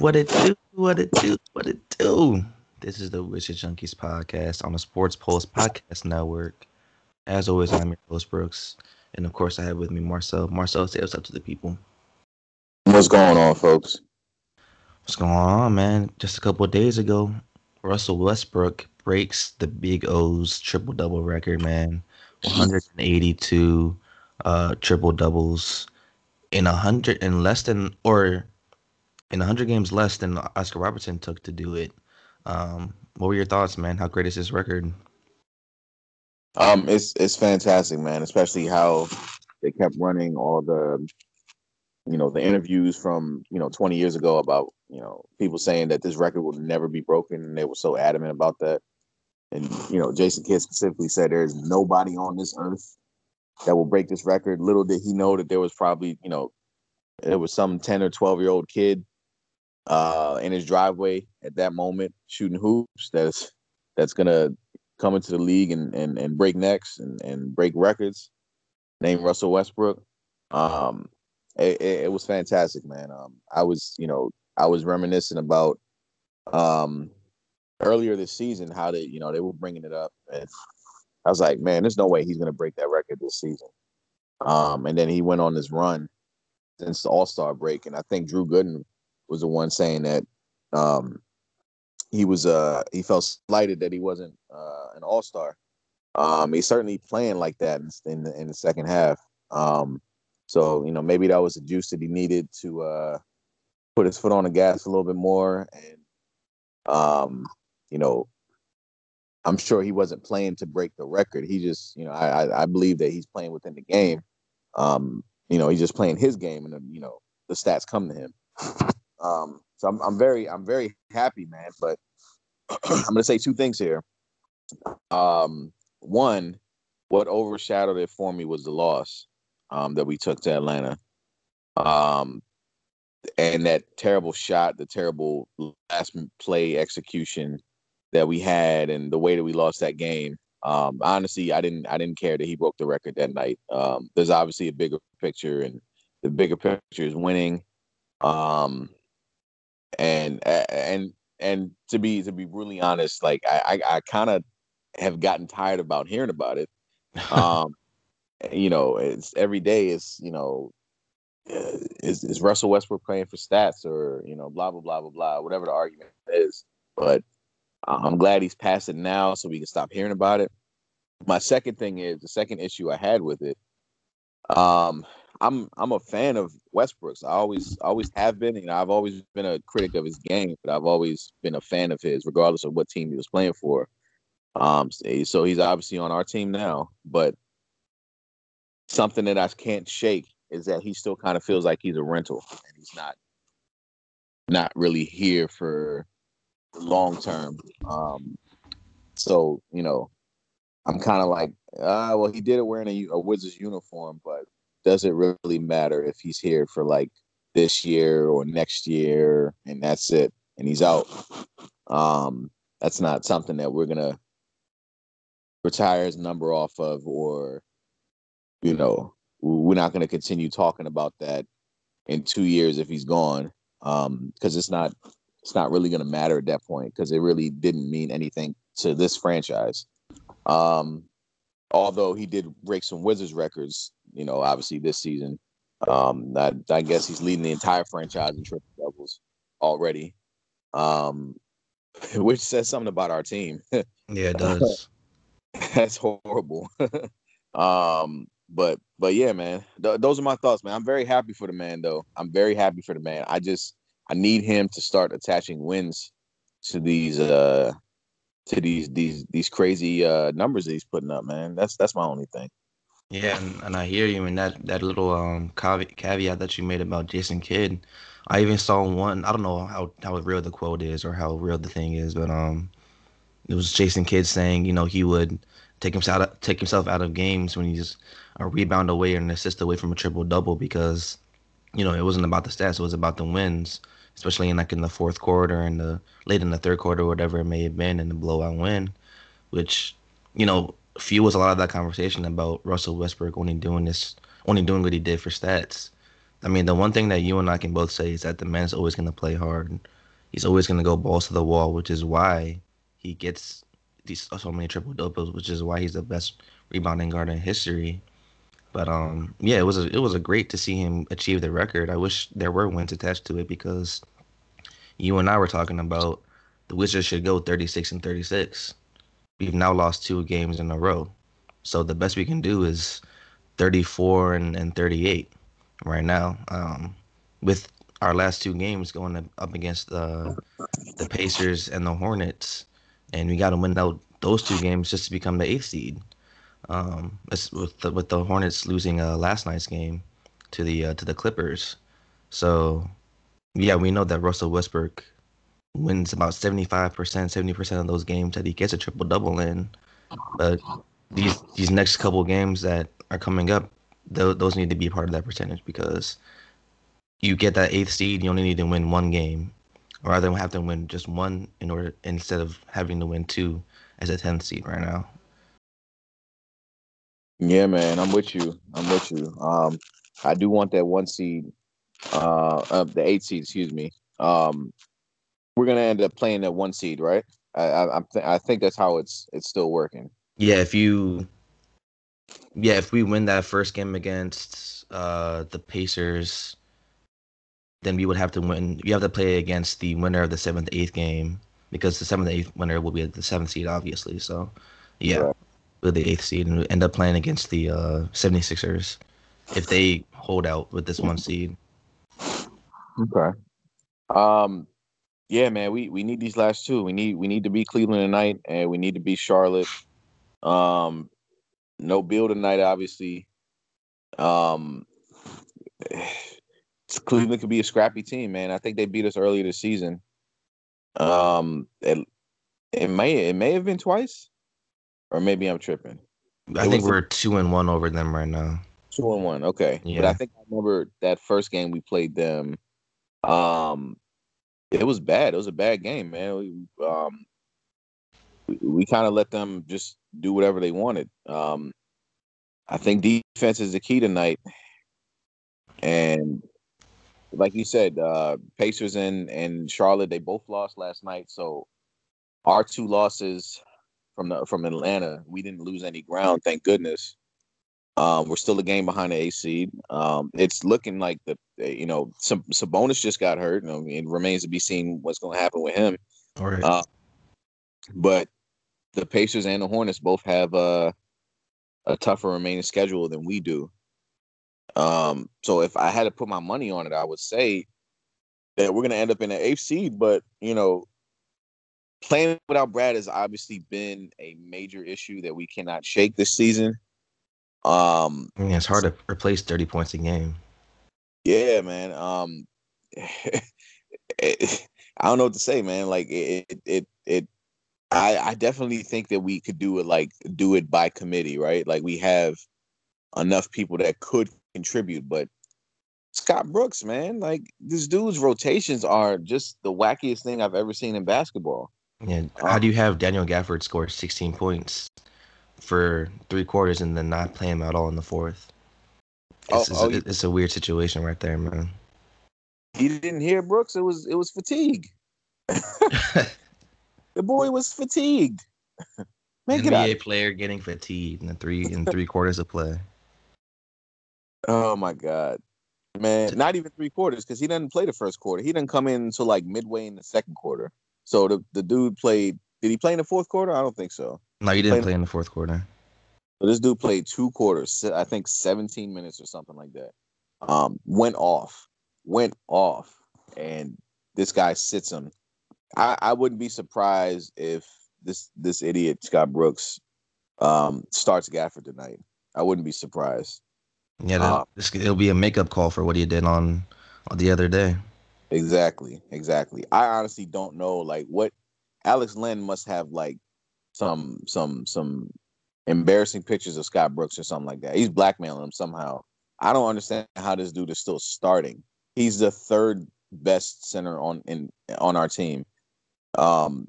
What it do? What it do? What it do? This is the Wizard Junkies podcast on the Sports Pulse Podcast Network. As always, I'm your host Brooks, and of course, I have with me Marcel. Marcel, say what's up to the people. What's going on, folks? What's going on, man? Just a couple days ago, Russell Westbrook breaks the Big O's triple double record, man. 182 uh, triple doubles in a hundred in less than or in 100 games less than Oscar Robertson took to do it. Um, what were your thoughts, man? How great is this record? Um, it's it's fantastic, man. Especially how they kept running all the, you know, the interviews from you know 20 years ago about you know people saying that this record will never be broken, and they were so adamant about that. And you know, Jason Kidd specifically said there's nobody on this earth that will break this record. Little did he know that there was probably you know, it was some 10 or 12 year old kid uh, in his driveway at that moment, shooting hoops. That's that's gonna come into the league and and, and break necks and, and break records. Named Russell Westbrook. Um, it, it, it was fantastic, man. Um, I was you know I was reminiscing about um earlier this season how they you know they were bringing it up and I was like, man, there's no way he's gonna break that record this season. Um, and then he went on this run since the All Star break, and I think Drew Gooden was the one saying that um, he was uh, he felt slighted that he wasn't uh, an All Star. Um, he's certainly playing like that in, the, in the second half. Um, so you know maybe that was the juice that he needed to uh, put his foot on the gas a little bit more, and um, you know I'm sure he wasn't playing to break the record. He just, you know, I I believe that he's playing within the game. Um, you know, he's just playing his game, and you know, the stats come to him. Um, so I'm I'm very I'm very happy, man. But I'm gonna say two things here. Um, one, what overshadowed it for me was the loss um, that we took to Atlanta. Um, and that terrible shot, the terrible last play execution that we had and the way that we lost that game. Um, honestly, I didn't I didn't care that he broke the record that night. Um, there's obviously a bigger picture, and the bigger picture is winning. Um, and and and to be to be really honest, like I I, I kind of have gotten tired about hearing about it. Um, you know, it's every day is you know uh, is is Russell Westbrook playing for stats or you know blah blah blah blah blah whatever the argument is, but I'm glad he's passed it now so we can stop hearing about it. My second thing is the second issue I had with it. Um, I'm I'm a fan of Westbrook's. I always always have been. You know, I've always been a critic of his game, but I've always been a fan of his, regardless of what team he was playing for. Um, so he's obviously on our team now, but something that I can't shake is that he still kind of feels like he's a rental and he's not not really here for long term. Um, so you know, I'm kind of like, uh, well, he did it wearing a, a Wizards uniform, but does it really matter if he's here for like this year or next year and that's it and he's out? Um, that's not something that we're gonna retire his number off of, or you know, we're not gonna continue talking about that in two years if he's gone, um, because it's not it's not really going to matter at that point because it really didn't mean anything to this franchise. Um, although he did break some Wizards records, you know, obviously this season. Um, I, I guess he's leading the entire franchise in triple doubles already, um, which says something about our team. yeah, it does. That's horrible. um, but but yeah, man, th- those are my thoughts, man. I'm very happy for the man, though. I'm very happy for the man. I just I need him to start attaching wins to these uh to these these these crazy uh numbers that he's putting up, man. That's that's my only thing. Yeah, and, and I hear you. And that that little um caveat that you made about Jason Kidd, I even saw one. I don't know how how real the quote is or how real the thing is, but um, it was Jason Kidd saying, you know, he would take himself out, take himself out of games when he's a rebound away or an assist away from a triple double because, you know, it wasn't about the stats; it was about the wins especially in like in the fourth quarter and the late in the third quarter, whatever it may have been, in the blowout win, which you know fuels a lot of that conversation about Russell Westbrook only doing this, only doing what he did for stats. I mean, the one thing that you and I can both say is that the man's always going to play hard. He's always going to go balls to the wall, which is why he gets these so many triple doubles, which is why he's the best rebounding guard in history. But um, yeah, it was a, it was a great to see him achieve the record. I wish there were wins attached to it because you and I were talking about the Wizards should go 36 and 36. We've now lost two games in a row, so the best we can do is 34 and, and 38 right now. Um, with our last two games going up against uh, the Pacers and the Hornets, and we got to win out those two games just to become the eighth seed. Um, with the, with the Hornets losing uh, last night's game to the uh, to the Clippers, so yeah, we know that Russell Westbrook wins about seventy five percent, seventy percent of those games that he gets a triple double in. But these these next couple games that are coming up, th- those need to be part of that percentage because you get that eighth seed, you only need to win one game, rather than have to win just one in order instead of having to win two as a tenth seed right now. Yeah, man, I'm with you. I'm with you. Um, I do want that one seed, uh, uh the eight seed, excuse me. Um, we're gonna end up playing that one seed, right? I I, I'm th- I think that's how it's it's still working. Yeah, if you, yeah, if we win that first game against uh the Pacers, then we would have to win. You have to play against the winner of the seventh, eighth game because the seventh, eighth winner will be the seventh seed, obviously. So, yeah. Right with the eighth seed and end up playing against the uh, 76ers if they hold out with this one seed. Okay. Um, yeah, man, we, we need these last two. We need we need to beat Cleveland tonight, and we need to beat Charlotte. Um, no Beal tonight, obviously. Um, Cleveland could be a scrappy team, man. I think they beat us earlier this season. Um, it, it may it may have been twice or maybe I'm tripping. I it think we're a, two and one over them right now. Two and one, okay. Yeah. But I think I remember that first game we played them. Um, it was bad. It was a bad game, man. We, um, we, we kind of let them just do whatever they wanted. Um, I think defense is the key tonight, and like you said, uh, Pacers and and Charlotte they both lost last night. So our two losses from the from Atlanta. We didn't lose any ground, thank goodness. Um, we're still a game behind the A seed. Um, it's looking like the you know some Sabonis just got hurt. I mean, it remains to be seen what's going to happen with him. All right. Uh, but the Pacers and the Hornets both have a a tougher remaining schedule than we do. Um, so if I had to put my money on it, I would say that we're going to end up in the eighth seed. But you know, playing without Brad has obviously been a major issue that we cannot shake this season. Um, mean, it's hard to replace thirty points a game. Yeah, man. Um, it, I don't know what to say, man. Like it, it, it. I, I definitely think that we could do it like do it by committee, right? Like we have enough people that could contribute, but Scott Brooks, man, like this dude's rotations are just the wackiest thing I've ever seen in basketball. Yeah. How um, do you have Daniel Gafford score 16 points for three quarters and then not play him at all in the fourth? It's, oh, oh, it's, it's a weird situation right there, man. He didn't hear Brooks. It was it was fatigue. the boy was fatigued. Make NBA player getting fatigued in the three in three quarters of play. Oh my god, man! Not even three quarters because he didn't play the first quarter. He didn't come in until like midway in the second quarter. So the, the dude played. Did he play in the fourth quarter? I don't think so. No, he didn't play in the fourth quarter. But this dude played two quarters. I think 17 minutes or something like that. Um, went off, went off, and this guy sits him. I, I wouldn't be surprised if this this idiot Scott Brooks um, starts Gafford tonight. I wouldn't be surprised. Yeah, uh, this, it'll be a makeup call for what he did on, on the other day. Exactly, exactly. I honestly don't know like what Alex Len must have like some some some embarrassing pictures of Scott Brooks or something like that. He's blackmailing him somehow. I don't understand how this dude is still starting. He's the third best center on in on our team. Um,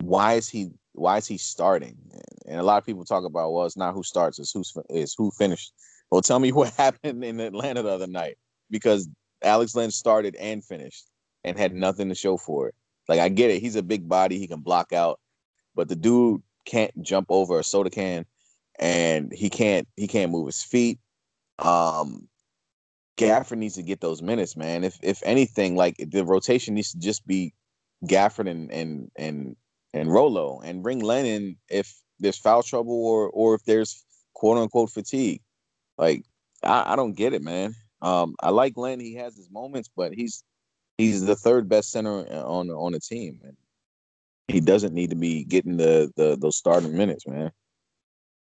why is he why is he starting? And a lot of people talk about well, it's not who starts, it's who's it's who finished. Well, tell me what happened in Atlanta the other night because Alex Len started and finished and had nothing to show for it. Like I get it, he's a big body, he can block out, but the dude can't jump over a soda can, and he can't he can't move his feet. Um, Gafford needs to get those minutes, man. If if anything, like the rotation needs to just be Gafford and and and and Rolo, and bring Lennon if there's foul trouble or or if there's quote unquote fatigue. Like I, I don't get it, man. Um, I like Len. He has his moments, but he's he's the third best center on on the team, and he doesn't need to be getting the the those starting minutes, man.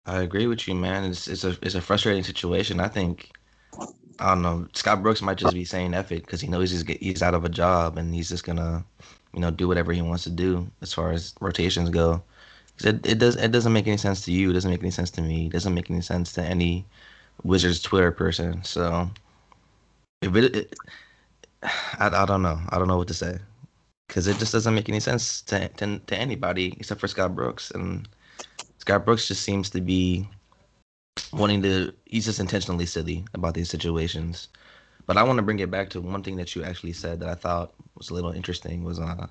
I agree with you, man. It's it's a it's a frustrating situation. I think I don't know. Scott Brooks might just be saying F it because he knows he's he's out of a job and he's just gonna, you know, do whatever he wants to do as far as rotations go. It it does it doesn't make any sense to you. It doesn't make any sense to me. It doesn't make any sense to any Wizards Twitter person. So it, it I, I don't know. I don't know what to say because it just doesn't make any sense to, to to anybody except for Scott Brooks and Scott Brooks just seems to be wanting to. He's just intentionally silly about these situations. But I want to bring it back to one thing that you actually said that I thought was a little interesting was uh,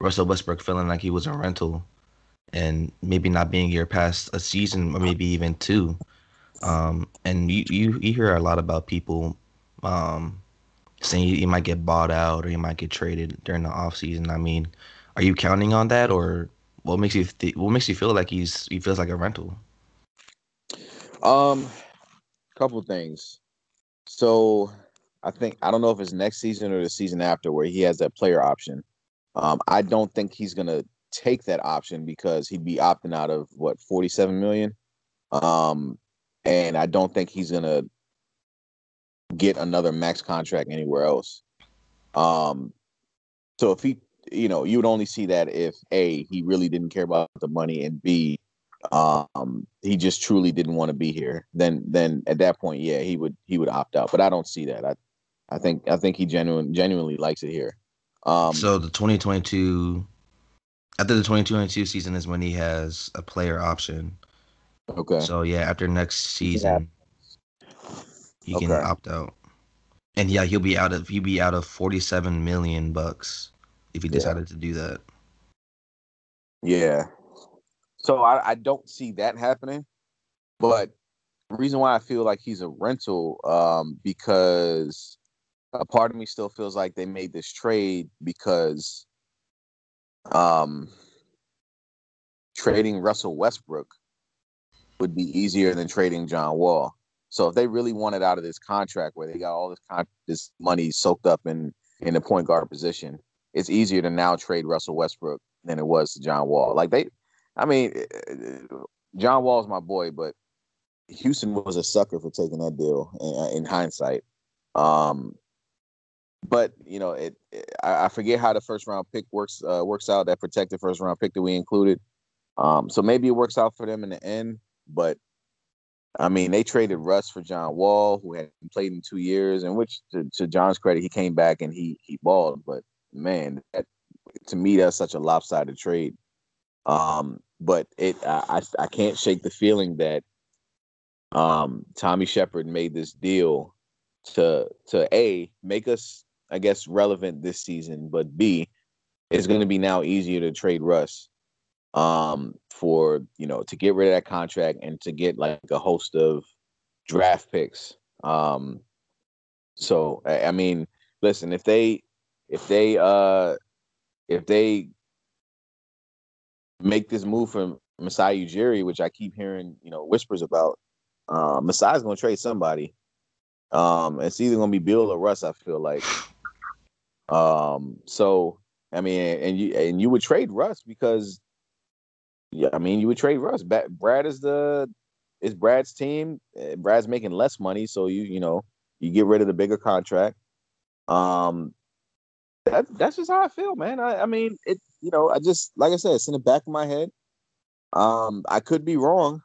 Russell Westbrook feeling like he was a rental and maybe not being here past a season or maybe even two. Um, and you, you you hear a lot about people um, saying you might get bought out or you might get traded during the off season. I mean, are you counting on that or what makes you th- what makes you feel like he's he feels like a rental? Um, couple things. So I think I don't know if it's next season or the season after where he has that player option. Um, I don't think he's gonna take that option because he'd be opting out of what 47 million. Um, and I don't think he's gonna get another max contract anywhere else. Um, so if he you know, you would only see that if A, he really didn't care about the money, and B, um, he just truly didn't want to be here. Then then at that point, yeah, he would he would opt out. But I don't see that. I I think I think he genuine genuinely likes it here. Um, so the 2022 after the 2022 season is when he has a player option. Okay. So yeah, after next season, yeah. He can opt out, and yeah, he'll be out of he'll be out of 47 million bucks if he decided yeah. to do that. Yeah. So I, I don't see that happening, but the reason why I feel like he's a rental, um, because a part of me still feels like they made this trade because um trading Russell Westbrook would be easier than trading John Wall. So if they really wanted out of this contract where they got all this con- this money soaked up in in the point guard position, it's easier to now trade Russell Westbrook than it was to John Wall. Like they, I mean, eh, eh, John Wall is my boy, but Houston was a sucker for taking that deal in, uh, in hindsight. Um, but you know, it, it, I, forget how the first round pick works uh, works out. That protected first round pick that we included. Um, so maybe it works out for them in the end. But I mean, they traded Russ for John Wall, who hadn't played in two years, and which, to, to John's credit, he came back and he he balled. But man, that, to me that's such a lopsided trade. Um, but it I I can't shake the feeling that um Tommy Sheppard made this deal to to a make us I guess relevant this season, but b it's going to be now easier to trade Russ um for you know to get rid of that contract and to get like a host of draft picks um so I mean listen if they if they uh if they make this move from Masai Ujiri, which I keep hearing, you know, whispers about, uh, Masai's gonna trade somebody. Um, it's either gonna be Beal or Russ, I feel like. Um, so I mean, and you and you would trade Russ because yeah, I mean, you would trade Russ. Brad is the is Brad's team. Eh, Brad's making less money, so you you know you get rid of the bigger contract. Um, that, that's just how I feel, man. I, I mean, it. You know, I just like I said, it's in the back of my head. Um, I could be wrong,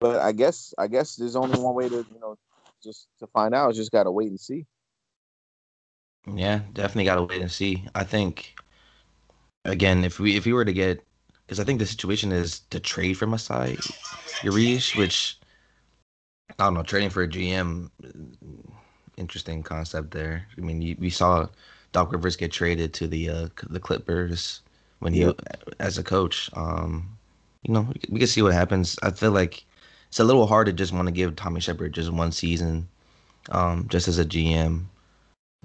but I guess I guess there's only one way to you know just to find out. Just gotta wait and see. Yeah, definitely gotta wait and see. I think again, if we if we were to get, because I think the situation is to trade for Masai Ujiri, which I don't know, trading for a GM interesting concept there. I mean, you, we saw Doc Rivers get traded to the uh, the Clippers when he as a coach. Um, you know, we, can see what happens. I feel like it's a little hard to just want to give Tommy Sheppard just one season, um, just as a GM.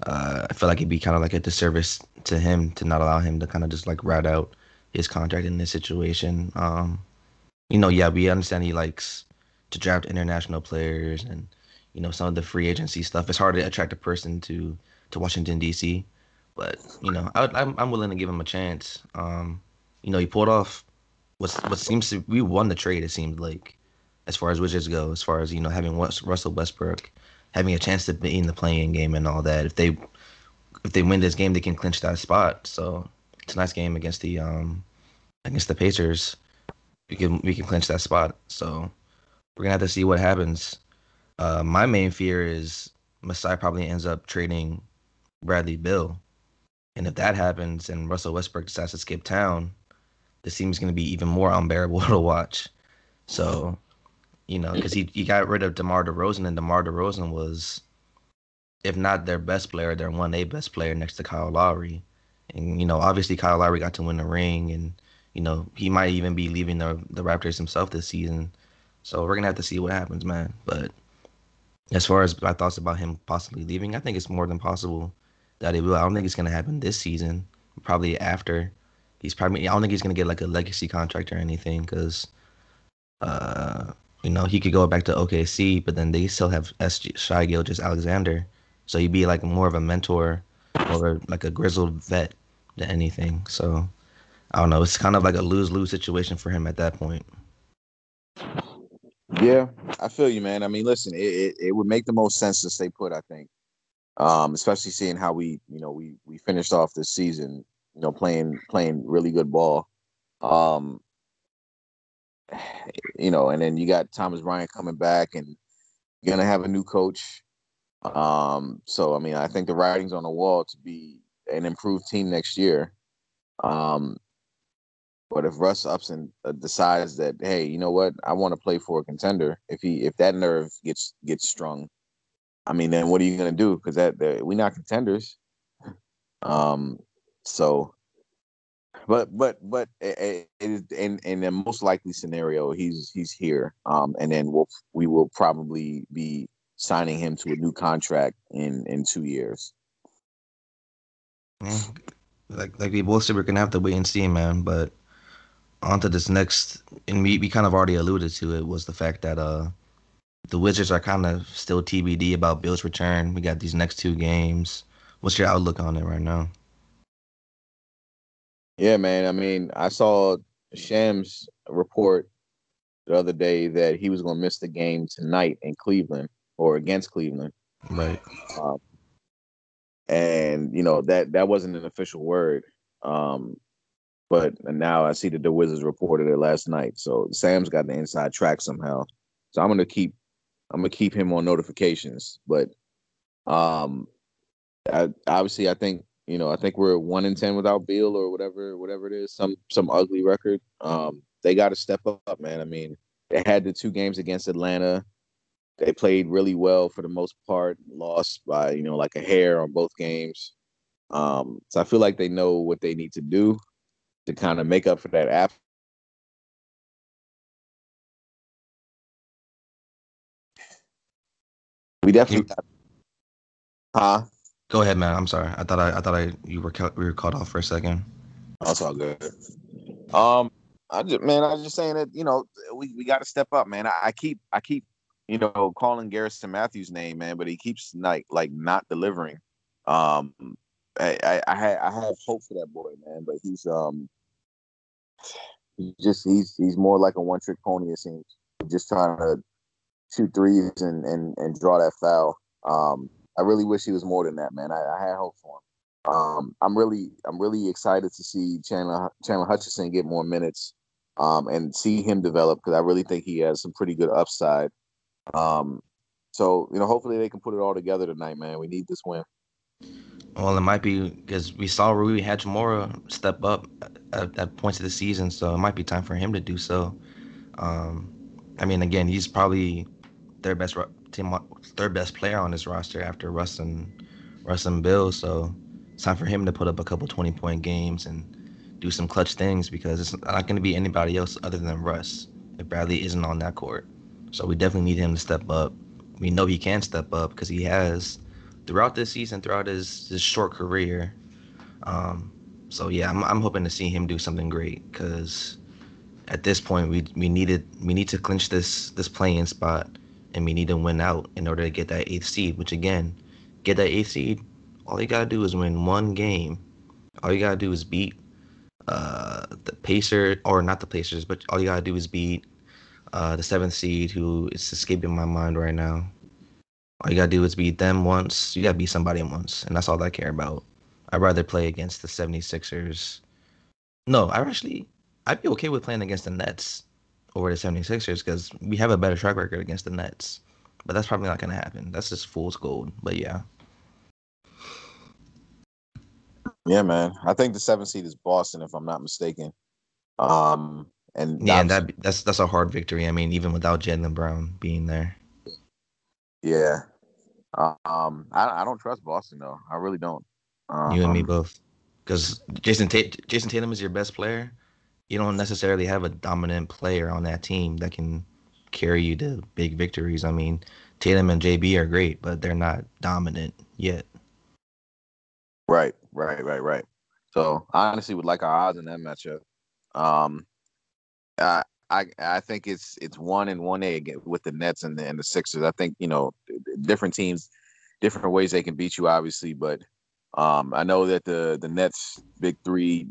Uh, I feel like it'd be kind of like a disservice to him to not allow him to kind of just like ride out his contract in this situation. Um, you know, yeah, we understand he likes to draft international players and you know some of the free agency stuff. It's hard to attract a person to to Washington D.C. But you know, I, I'm I'm willing to give him a chance. Um, you know, he pulled off what what seems to we won the trade. It seemed like as far as Wizards go, as far as you know having Russell Westbrook having a chance to be in the playing game and all that. If they if they win this game, they can clinch that spot. So tonight's game against the um against the Pacers, we can we can clinch that spot. So we're gonna have to see what happens. Uh, my main fear is Masai probably ends up trading Bradley Beal, and if that happens and Russell Westbrook decides to skip town, the team's gonna be even more unbearable to watch. So, you know, because he, he got rid of DeMar DeRozan, and DeMar DeRozan was, if not their best player, their one A best player next to Kyle Lowry. And you know, obviously Kyle Lowry got to win the ring, and you know he might even be leaving the the Raptors himself this season. So we're gonna have to see what happens, man. But as far as my thoughts about him possibly leaving, I think it's more than possible that it will. I don't think it's gonna happen this season. Probably after. He's probably. I don't think he's gonna get like a legacy contract or anything because, uh, you know, he could go back to OKC, but then they still have S. Shai Gilgeous-Alexander, so he'd be like more of a mentor or like a grizzled vet than anything. So I don't know. It's kind of like a lose lose situation for him at that point. Yeah, I feel you, man. I mean, listen, it, it, it, would make the most sense to stay put. I think, um, especially seeing how we, you know, we we finished off this season, you know, playing playing really good ball. Um, you know, and then you got Thomas Bryant coming back, and you're gonna have a new coach. Um, so I mean, I think the writing's on the wall to be an improved team next year. Um, but if Russ ups and uh, decides that, hey, you know what, I want to play for a contender. If he if that nerve gets gets strung, I mean, then what are you gonna do? Because that, that we not contenders. Um, so, but but but it, it, in in the most likely scenario, he's he's here. Um, and then we'll we will probably be signing him to a new contract in in two years. Like like we both said, we're gonna have to wait and see, man. But onto this next, and we, we kind of already alluded to it, was the fact that uh the Wizards are kind of still TBD about Beal's return. We got these next two games. What's your outlook on it right now? Yeah, man. I mean, I saw Shams report the other day that he was going to miss the game tonight in Cleveland or against Cleveland. Right. Um, and you know that that wasn't an official word. Um, but now I see that the Wizards reported it last night. So Shams got the inside track somehow. So I'm gonna keep I'm gonna keep him on notifications. But um I, obviously I think you know, I think we're one in ten without Beal or whatever, whatever it is, some some ugly record. Um, they got to step up, man. I mean, they had the two games against Atlanta. They played really well for the most part. Lost by you know like a hair on both games. Um, so I feel like they know what they need to do to kind of make up for that app. We definitely got, huh? Go ahead, man. I'm sorry. I thought I, I thought I you were we were cut off for a second. That's all good. Um, I just man, I was just saying that you know we, we got to step up, man. I, I, keep I keep you know calling Garrison Matthews' name, man, but he keeps like like not delivering. Um, I I, I, have, hope for that boy, man, but he's um He's just he's he's more like a one trick pony. It seems just trying to shoot threes and and and draw that foul. Um, I really wish he was more than that, man. I, I had hope for him. Um, I'm really I'm really excited to see Chandler Chandler Hutchison get more minutes um, and see him develop because I really think he has some pretty good upside. Um, so you know, hopefully they can put it all together tonight, man. We need this win. Well, it might be because we saw Rui Hachimura step up at, at, points of the season, so it might be time for him to do so. Um, I mean, again, he's probably their best team third best player on this roster after Russ and Russ and Beal. So it's time for him to put up a couple twenty point games and do some clutch things because it's not going to be anybody else other than Russ if Bradley isn't on that court. So we definitely need him to step up. We know he can step up because he has throughout this season, throughout his, his short career. Um, so yeah, I'm, I'm hoping to see him do something great because at this point we we needed we need to clinch this this playing spot and we need to win out in order to get that eighth seed. Which again, get that eighth seed, all you gotta do is win one game. All you gotta do is beat uh, the Pacers, or not the Pacers, but all you gotta do is beat uh, the seventh seed, who is escaping my mind right now. All you gotta do is beat them once. You gotta beat somebody once, and that's all I care about. I'd rather play against the 76ers. No, I actually I'd be okay with playing against the Nets over the 76ers because we have a better track record against the Nets. But that's probably not gonna happen. That's just fool's gold. But yeah. Yeah, man. I think the seventh seed is Boston, if I'm not mistaken. Um, and yeah, and that that's that's a hard victory. I mean, even without Jaylen Brown being there. Yeah. Um, I I don't trust Boston though. I really don't. Um, you and me um, both. Because Jason Tate, Jayson Tatum is your best player. You don't necessarily have a dominant player on that team that can carry you to big victories. I mean, Tatum and JB are great, but they're not dominant yet. Right, right, right, right. So I honestly would like our odds in that matchup. Um, I I think it's it's one and one A with the Nets and the and the Sixers. I think you know different teams, different ways they can beat you, obviously. But um, I know that the the Nets big three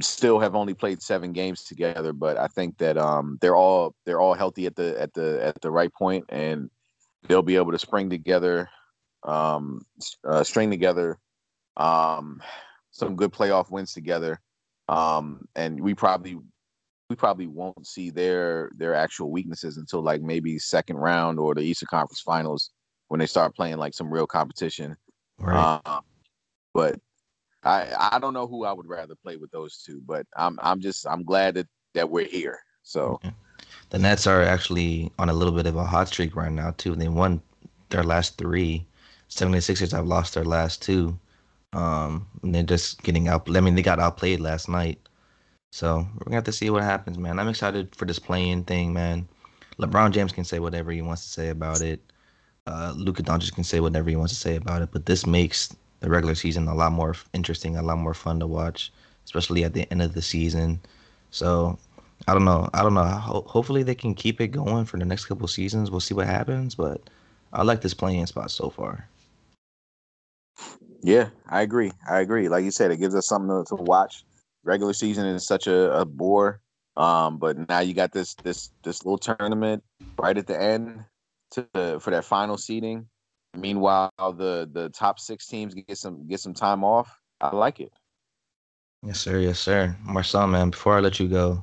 still have only played seven games together, but I think that um, they're all they're all healthy at the at the at the right point, and they'll be able to spring together, um, uh, string together um, some good playoff wins together. Um, and we probably we probably won't see their their actual weaknesses until like maybe second round or the Eastern Conference Finals when they start playing like some real competition. Right. Um, but I I don't know who I would rather play with those two, but I'm I'm just I'm glad that that we're here. So the Nets are actually on a little bit of a hot streak right now too. They won their last three. 76ers have lost their last two. Um, and they're just getting out. I mean, they got outplayed last night. So we're gonna have to see what happens, man. I'm excited for this playing thing, man. LeBron James can say whatever he wants to say about it. Uh, Luka Doncic can say whatever he wants to say about it. But this makes the regular season a lot more interesting, a lot more fun to watch, especially at the end of the season. So I don't know. I don't know. Ho- hopefully they can keep it going for the next couple seasons. We'll see what happens, but I like this playing spot so far. Yeah, I agree. I agree. Like you said, it gives us something to, to watch. Regular season is such a, a bore, um, but now you got this this this little tournament right at the end to for that final seeding. Meanwhile, the the top six teams get some get some time off. I like it. Yes, sir. Yes, sir. Marcel, man. Before I let you go,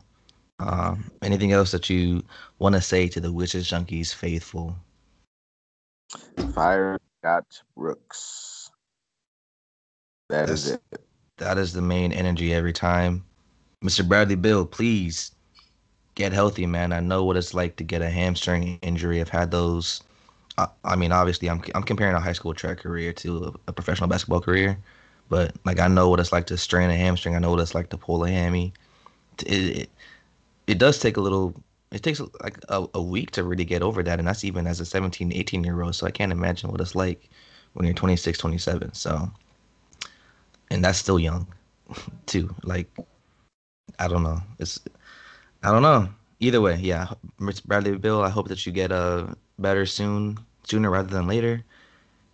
um, anything else that you want to say to the Witches Junkies faithful? Fire Scott Brooks. That That's, is it. That is the main energy every time. Mr. Bradley Beal, please get healthy, man. I know what it's like to get a hamstring injury. I've had those. I, I mean, obviously, I'm I'm comparing a high school track career to a, a, professional basketball career, but like I know what it's like to strain a hamstring. I know what it's like to pull a hammy. It it, it does take a little. It takes like a, a week to really get over that, and that's even as a 17, 18 year old. So I can't imagine what it's like when you're 26, 27. So and that's still young, too. Like, I don't know. It's, I don't know. Either way, yeah, Bradley Beal, I hope that you get uh better soon, sooner rather than later,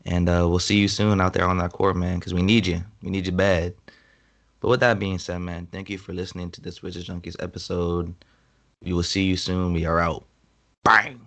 and uh, we'll see you soon out there on that court, man. Because we need you. We need you bad. But with that being said, man, thank you for listening to this Wizards Junkies episode. We will see you soon. We are out. Bang.